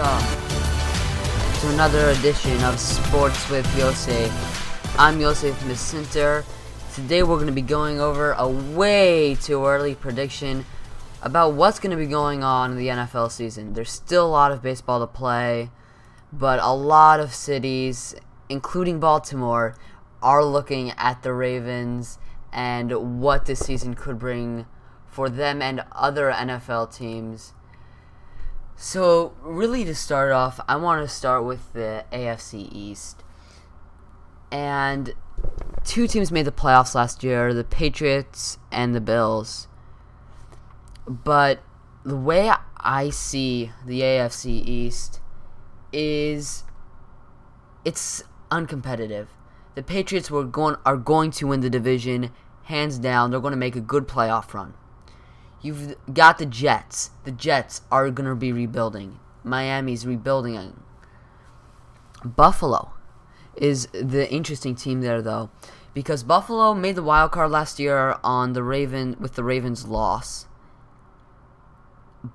welcome to another edition of Sports with Yosef. I'm Yosef from the center. Today we're going to be going over a way too early prediction about what's going to be going on in the NFL season. There's still a lot of baseball to play, but a lot of cities, including Baltimore, are looking at the Ravens and what this season could bring for them and other NFL teams. So, really, to start off, I want to start with the AFC East. And two teams made the playoffs last year the Patriots and the Bills. But the way I see the AFC East is it's uncompetitive. The Patriots were going are going to win the division hands down. They're going to make a good playoff run. You've got the Jets. The Jets are going to be rebuilding. Miami's rebuilding. Buffalo is the interesting team there though because Buffalo made the wild card last year on the Raven with the Ravens loss.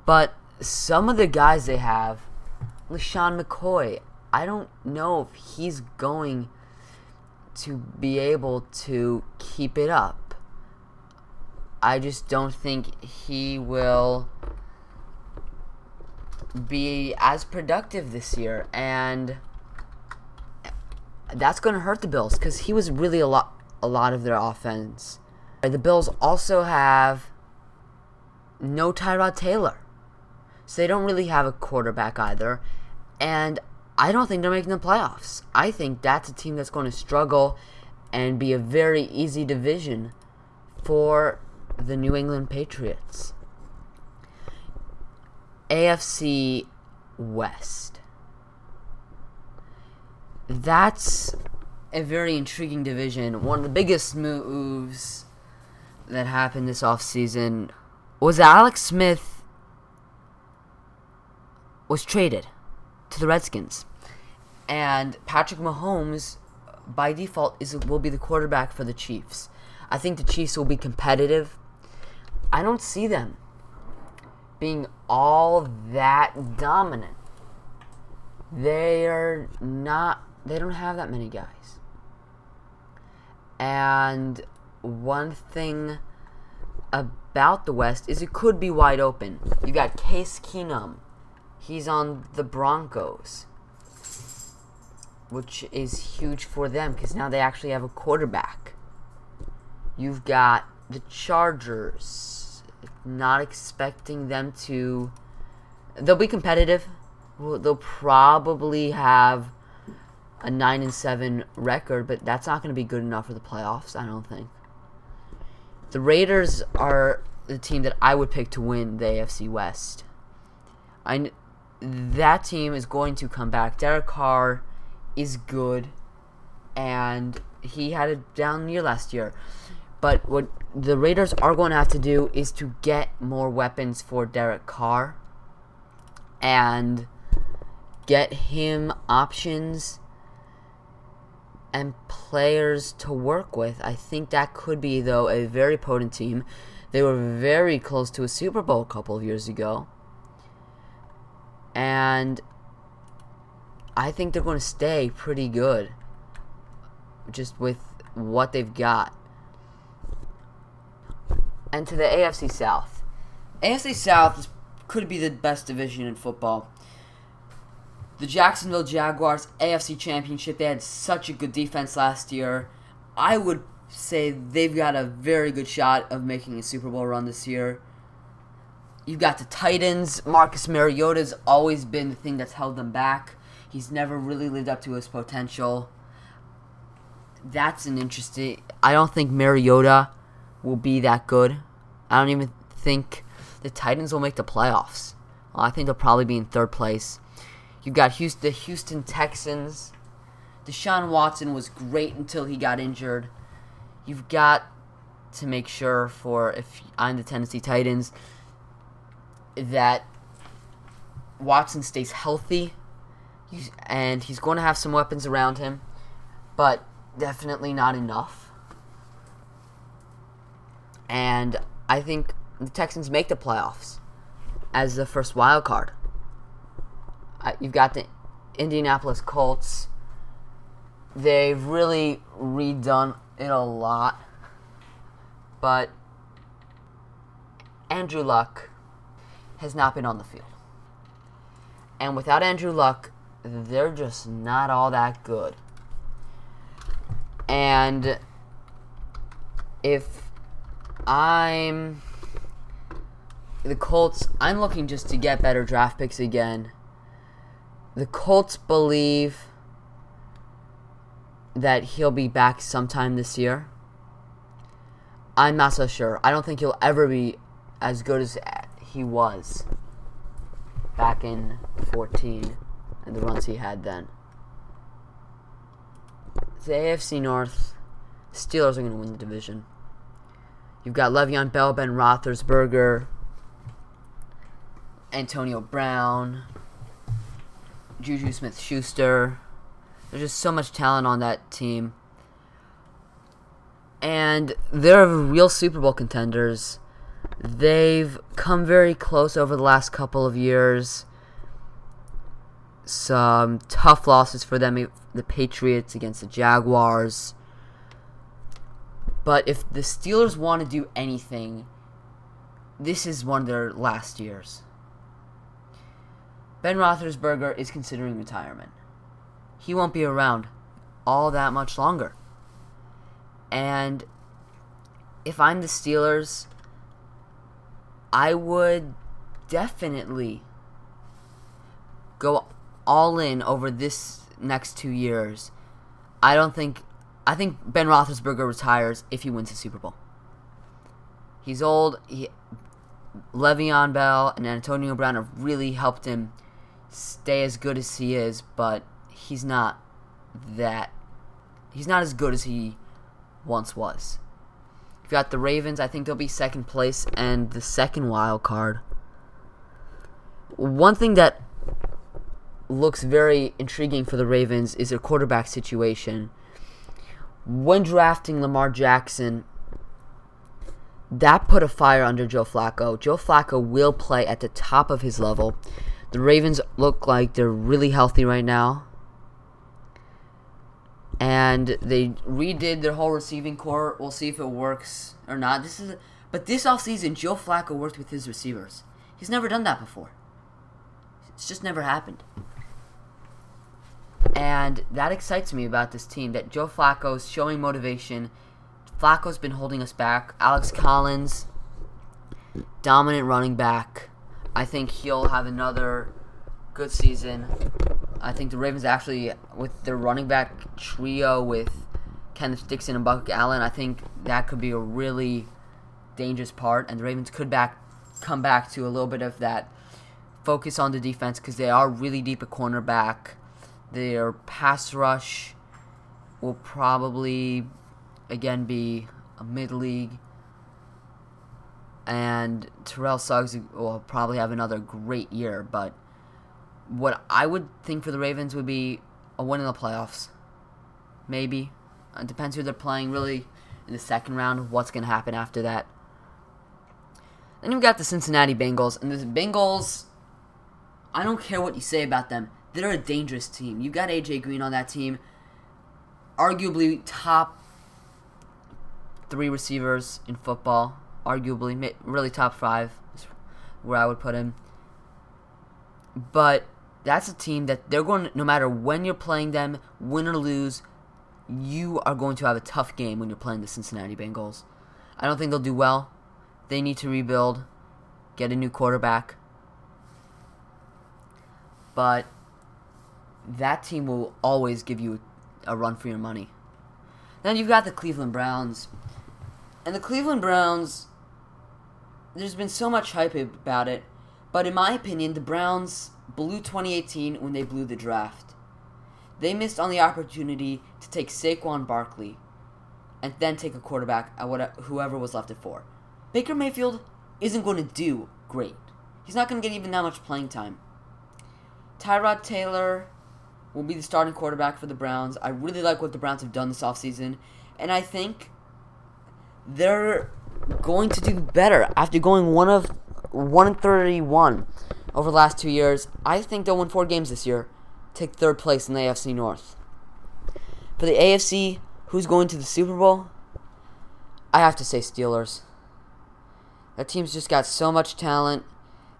But some of the guys they have, LeSean McCoy, I don't know if he's going to be able to keep it up. I just don't think he will be as productive this year and that's going to hurt the Bills cuz he was really a lot a lot of their offense. The Bills also have no Tyrod Taylor. So they don't really have a quarterback either. And I don't think they're making the playoffs. I think that's a team that's going to struggle and be a very easy division for the New England Patriots. AFC West. That's a very intriguing division. One of the biggest moves that happened this offseason was Alex Smith was traded to the Redskins. And Patrick Mahomes by default is will be the quarterback for the Chiefs. I think the Chiefs will be competitive. I don't see them being all that dominant. They are not they don't have that many guys. And one thing about the West is it could be wide open. You got Case Keenum. He's on the Broncos, which is huge for them because now they actually have a quarterback. You've got the Chargers. Not expecting them to. They'll be competitive. They'll probably have a nine and seven record, but that's not going to be good enough for the playoffs. I don't think. The Raiders are the team that I would pick to win the AFC West. I that team is going to come back. Derek Carr is good, and he had a down year last year. But what the Raiders are going to have to do is to get more weapons for Derek Carr and get him options and players to work with. I think that could be, though, a very potent team. They were very close to a Super Bowl a couple of years ago. And I think they're going to stay pretty good just with what they've got. And to the AFC South. AFC South could be the best division in football the Jacksonville Jaguars AFC Championship. They had such a good defense last year. I would say they've got a very good shot of making a Super Bowl run this year. You've got the Titans. Marcus Mariota's always been the thing that's held them back. He's never really lived up to his potential. That's an interesting. I don't think Mariota will be that good. I don't even think the Titans will make the playoffs. I think they'll probably be in third place. You've got Houston, the Houston Texans. Deshaun Watson was great until he got injured. You've got to make sure for if I'm the Tennessee Titans that Watson stays healthy, and he's going to have some weapons around him, but definitely not enough. And I think the Texans make the playoffs as the first wild card. you've got the Indianapolis Colts. They've really redone it a lot. But Andrew Luck has not been on the field. And without Andrew Luck, they're just not all that good. And if I'm the Colts, I'm looking just to get better draft picks again. The Colts believe that he'll be back sometime this year. I'm not so sure. I don't think he'll ever be as good as he was back in 14 and the runs he had then. The AFC North, Steelers are going to win the division. You've got Le'Veon Bell, Ben Roethlisberger, Antonio Brown, Juju Smith Schuster. There's just so much talent on that team. And they're real Super Bowl contenders. They've come very close over the last couple of years. Some tough losses for them the Patriots against the Jaguars. But if the Steelers want to do anything, this is one of their last years. Ben Roethlisberger is considering retirement. He won't be around all that much longer. And if I'm the Steelers, I would definitely go all in over this next two years. I don't think. I think Ben Roethlisberger retires if he wins the Super Bowl. He's old. He, Le'Veon Bell and Antonio Brown have really helped him stay as good as he is, but he's not that. He's not as good as he once was. You've got the Ravens. I think they'll be second place and the second wild card. One thing that looks very intriguing for the Ravens is their quarterback situation. When drafting Lamar Jackson, that put a fire under Joe Flacco. Joe Flacco will play at the top of his level. The Ravens look like they're really healthy right now and they redid their whole receiving core. We'll see if it works or not. This is, but this offseason, Joe Flacco worked with his receivers. He's never done that before. It's just never happened. And that excites me about this team that Joe Flacco's showing motivation. Flacco's been holding us back. Alex Collins, dominant running back. I think he'll have another good season. I think the Ravens actually, with their running back trio with Kenneth Dixon and Buck Allen, I think that could be a really dangerous part, and the Ravens could back come back to a little bit of that focus on the defense because they are really deep at cornerback. Their pass rush will probably again be a mid league. And Terrell Suggs will probably have another great year, but what I would think for the Ravens would be a win in the playoffs. Maybe. Uh, it depends who they're playing, really, in the second round, what's going to happen after that. Then you've got the Cincinnati Bengals, and the Bengals, I don't care what you say about them, they're a dangerous team. You've got AJ Green on that team, arguably top three receivers in football, arguably, really top five, where I would put him. But that's a team that they're going no matter when you're playing them, win or lose, you are going to have a tough game when you're playing the Cincinnati Bengals. I don't think they'll do well. They need to rebuild, get a new quarterback. But that team will always give you a run for your money. Then you've got the Cleveland Browns. And the Cleveland Browns, there's been so much hype about it, but in my opinion, the Browns blew 2018 when they blew the draft. They missed on the opportunity to take Saquon Barkley and then take a quarterback uh, at whatever, uh, whoever was left at four. Baker Mayfield isn't going to do great. He's not going to get even that much playing time. Tyrod Taylor will be the starting quarterback for the Browns. I really like what the Browns have done this offseason, and I think they're going to do better after going one of 131 over the last two years. I think they'll win four games this year, take third place in the AFC North. For the AFC, who's going to the Super Bowl? I have to say Steelers. That team's just got so much talent,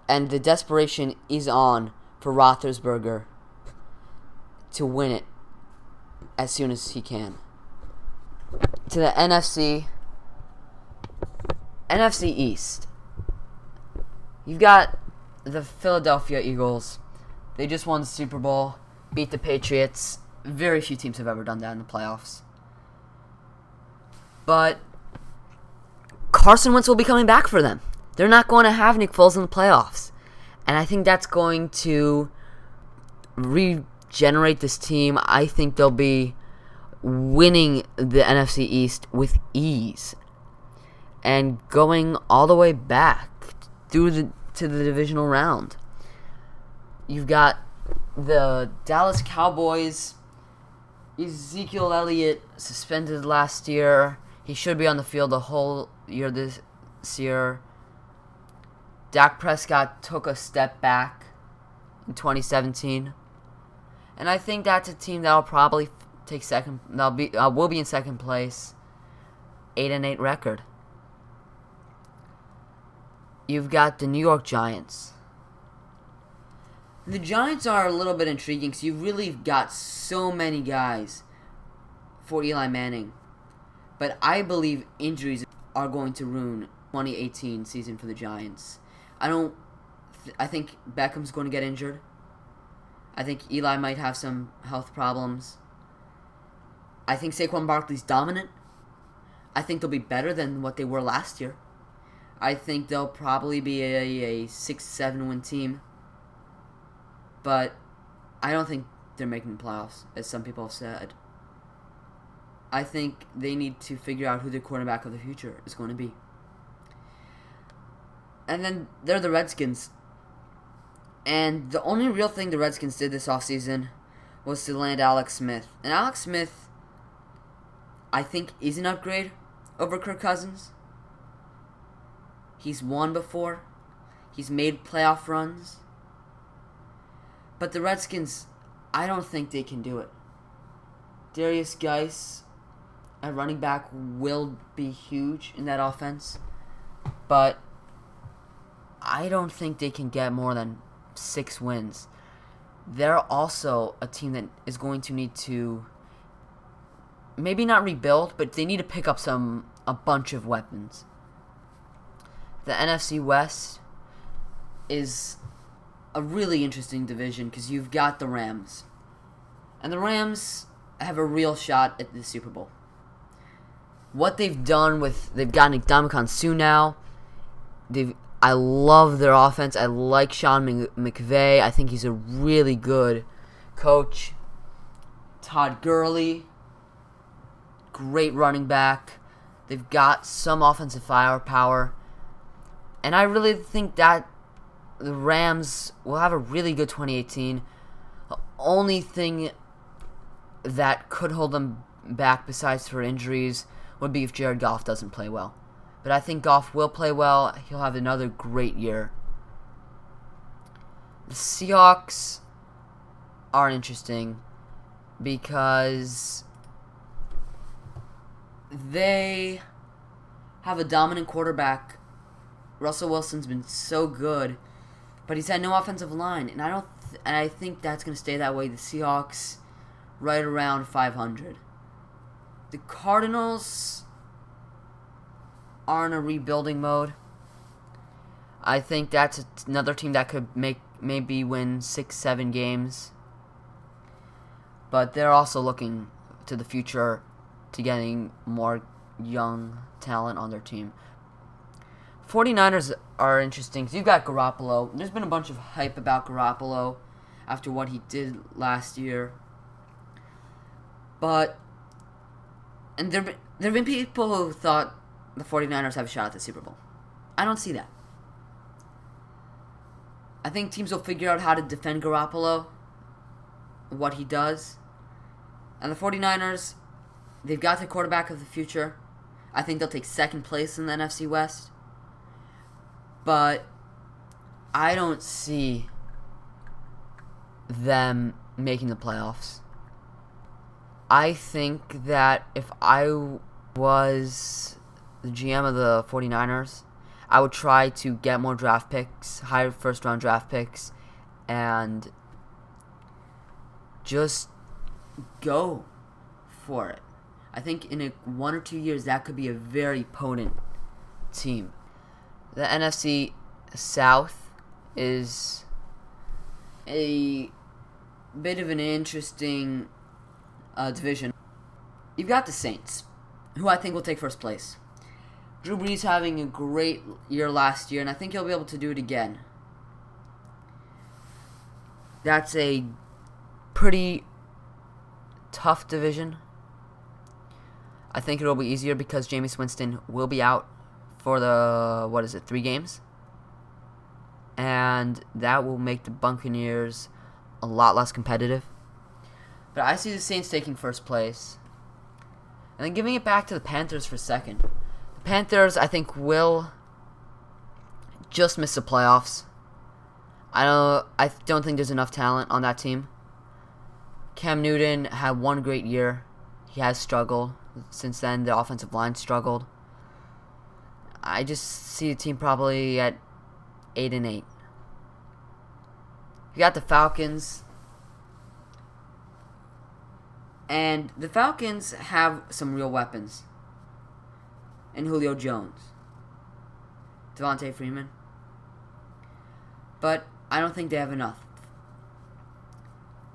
and the desperation is on for Roethlisberger to win it as soon as he can. To the NFC, NFC East. You've got the Philadelphia Eagles. They just won the Super Bowl, beat the Patriots. Very few teams have ever done that in the playoffs. But Carson Wentz will be coming back for them. They're not going to have Nick Foles in the playoffs. And I think that's going to regenerate this team. I think they'll be winning the NFC East with ease and going all the way back through the to the divisional round. You've got the Dallas Cowboys. Ezekiel Elliott suspended last year. He should be on the field the whole year this year. Dak Prescott took a step back in 2017. And I think that's a team that'll probably take second. They'll be uh, will be in second place. Eight and eight record. You've got the New York Giants. The Giants are a little bit intriguing because you've really got so many guys for Eli Manning. But I believe injuries are going to ruin 2018 season for the Giants. I don't. Th- I think Beckham's going to get injured. I think Eli might have some health problems. I think Saquon Barkley's dominant. I think they'll be better than what they were last year. I think they'll probably be a, a six seven win team. But I don't think they're making the playoffs, as some people have said. I think they need to figure out who their quarterback of the future is going to be. And then they're the Redskins. And the only real thing the Redskins did this offseason was to land Alex Smith. And Alex Smith, I think, is an upgrade over Kirk Cousins. He's won before, he's made playoff runs. But the Redskins, I don't think they can do it. Derrius Guice at running back will be huge in that offense, but I don't think they can get more than six wins. They're also a team that is going to need to maybe not rebuild, but they need to pick up some a bunch of weapons. The NFC West is a really interesting division because you've got the Rams. And the Rams have a real shot at the Super Bowl. What they've done with they've gotten Ndamukong Suh now. They've I love their offense. I like Sean McVay. I think he's a really good coach. Todd Gurley, great running back. They've got some offensive firepower. And I really think that the Rams will have a really good 2018. The only thing that could hold them back, besides for injuries, would be if Jared Goff doesn't play well. But I think Goff will play well. He'll have another great year. The Seahawks are interesting because they have a dominant quarterback. Russell Wilson's been so good, but he's had no offensive line, and I don't. Th- and I think that's going to stay that way. The Seahawks, right around 500. The Cardinals are in a rebuilding mode. I think that's another team that could make maybe win six, seven games. But they're also looking to the future to getting more young talent on their team. 49ers are interesting you've got Garoppolo. There's been a bunch of hype about Garoppolo after what he did last year. But, and there, there have been people who thought the 49ers have a shot at the Super Bowl. I don't see that. I think teams will figure out how to defend Garoppolo, what he does. And the 49ers, they've got the quarterback of the future. I think they'll take second place in the NFC West. But I don't see them making the playoffs. I think that if I was the GM of the 49ers, I would try to get more draft picks, higher first round draft picks, and just go for it. I think in a one or two years that could be a very potent team. The NFC South is a bit of an interesting uh, division. You've got the Saints, who I think will take first place. Drew Brees having a great year last year, and I think he'll be able to do it again. That's a pretty tough division. I think it'll be easier because Jameis Winston will be out for the what is it, three games? And that will make the Buccaneers a lot less competitive. But I see the Saints taking first place. And then giving it back to the Panthers for second. The Panthers, I think, will just miss the playoffs. I don't. I don't think there's enough talent on that team. Cam Newton had one great year. He has struggled since then. The offensive line struggled. I just see the team probably at eight and eight. You got the Falcons. And the Falcons have some real weapons. And Julio Jones. Devonta Freeman. But I don't think they have enough.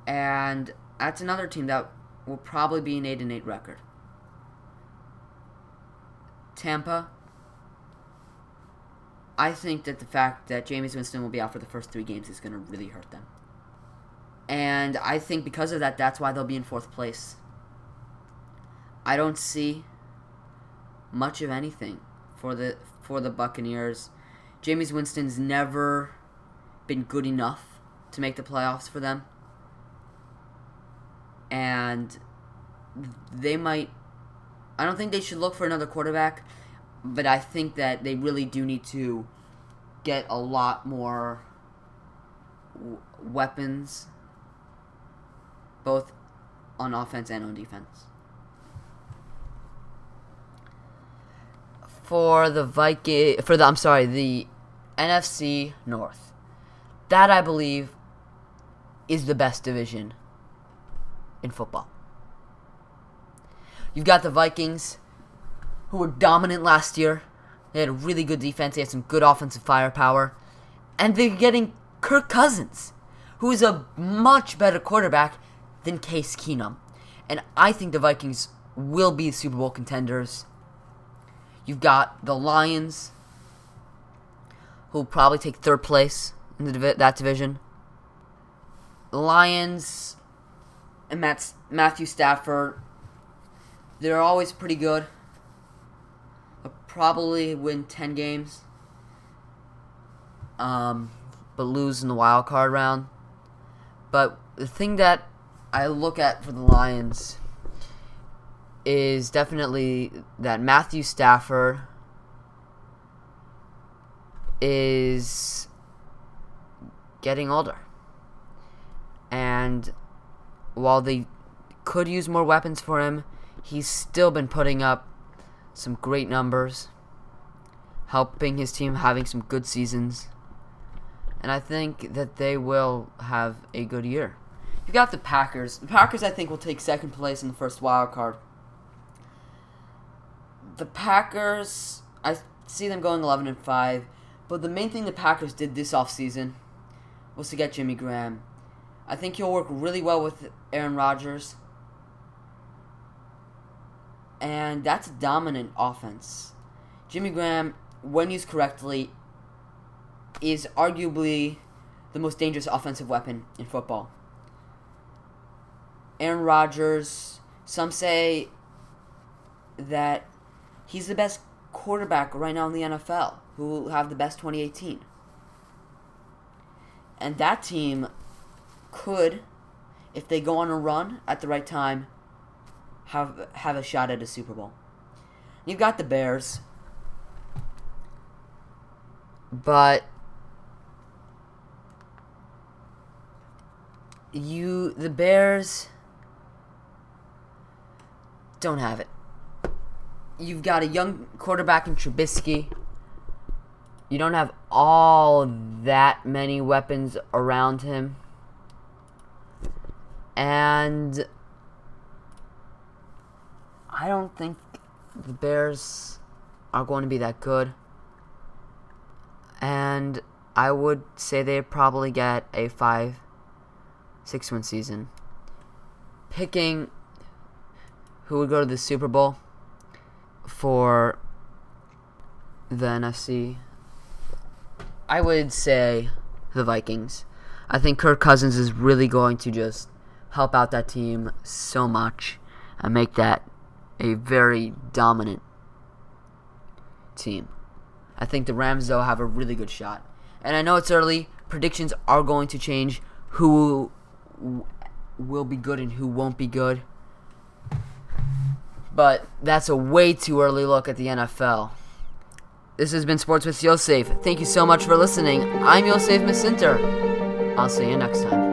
And that's another team that will probably be an 8 and 8 record. Tampa. I think that the fact that Jameis Winston will be out for the first three games is going to really hurt them. And I think because of that, that's why they'll be in fourth place. I don't see much of anything for the for the Buccaneers. Jameis Winston's never been good enough to make the playoffs for them. And they might I don't think they should look for another quarterback, but I think that they really do need to get a lot more w- weapons both on offense and on defense. For the Viking, for the I'm sorry, the NFC North, that I believe is the best division in football. You've got the Vikings, who were dominant last year. They had a really good defense. They had some good offensive firepower, and they're getting Kirk Cousins, who is a much better quarterback than Case Keenum. And I think the Vikings will be Super Bowl contenders. You've got the Lions, who will probably take third place in the, that division. The Lions and Matt, Matthew Stafford, they're always pretty good. They'll probably win 10 games, um, but lose in the wild card round. But the thing that I look at for the Lions is definitely that Matthew Stafford is getting older. And while they could use more weapons for him, he's still been putting up some great numbers, helping his team having some good seasons. And I think that they will have a good year. You got the Packers. The Packers, I think, will take second place in the first wild card. The Packers, I see them going 11 and 5, but the main thing the Packers did this offseason was to get Jimmy Graham. I think he'll work really well with Aaron Rodgers. And that's a dominant offense. Jimmy Graham, when used correctly, is arguably the most dangerous offensive weapon in football. Aaron Rodgers. Some say that He's the best quarterback right now in the NFL, who will have the best 2018. And that team could, if they go on a run at the right time, have have a shot at a Super Bowl. You've got the Bears, but you the Bears don't have it. You've got a young quarterback in Trubisky. You don't have all that many weapons around him. And I don't think the Bears are going to be that good. And I would say they probably get a 5 6 win season. Picking who would go to the Super Bowl for the NFC, I would say the Vikings. I think Kirk Cousins is really going to just help out that team so much and make that a very dominant team. I think the Rams, though, have a really good shot. And I know it's early. Predictions are going to change. Who will be good and who won't be good. But that's a way too early look at the NFL. This has been Sports with Yosef. Thank you so much for listening. I'm Yosef Masinter. I'll see you next time.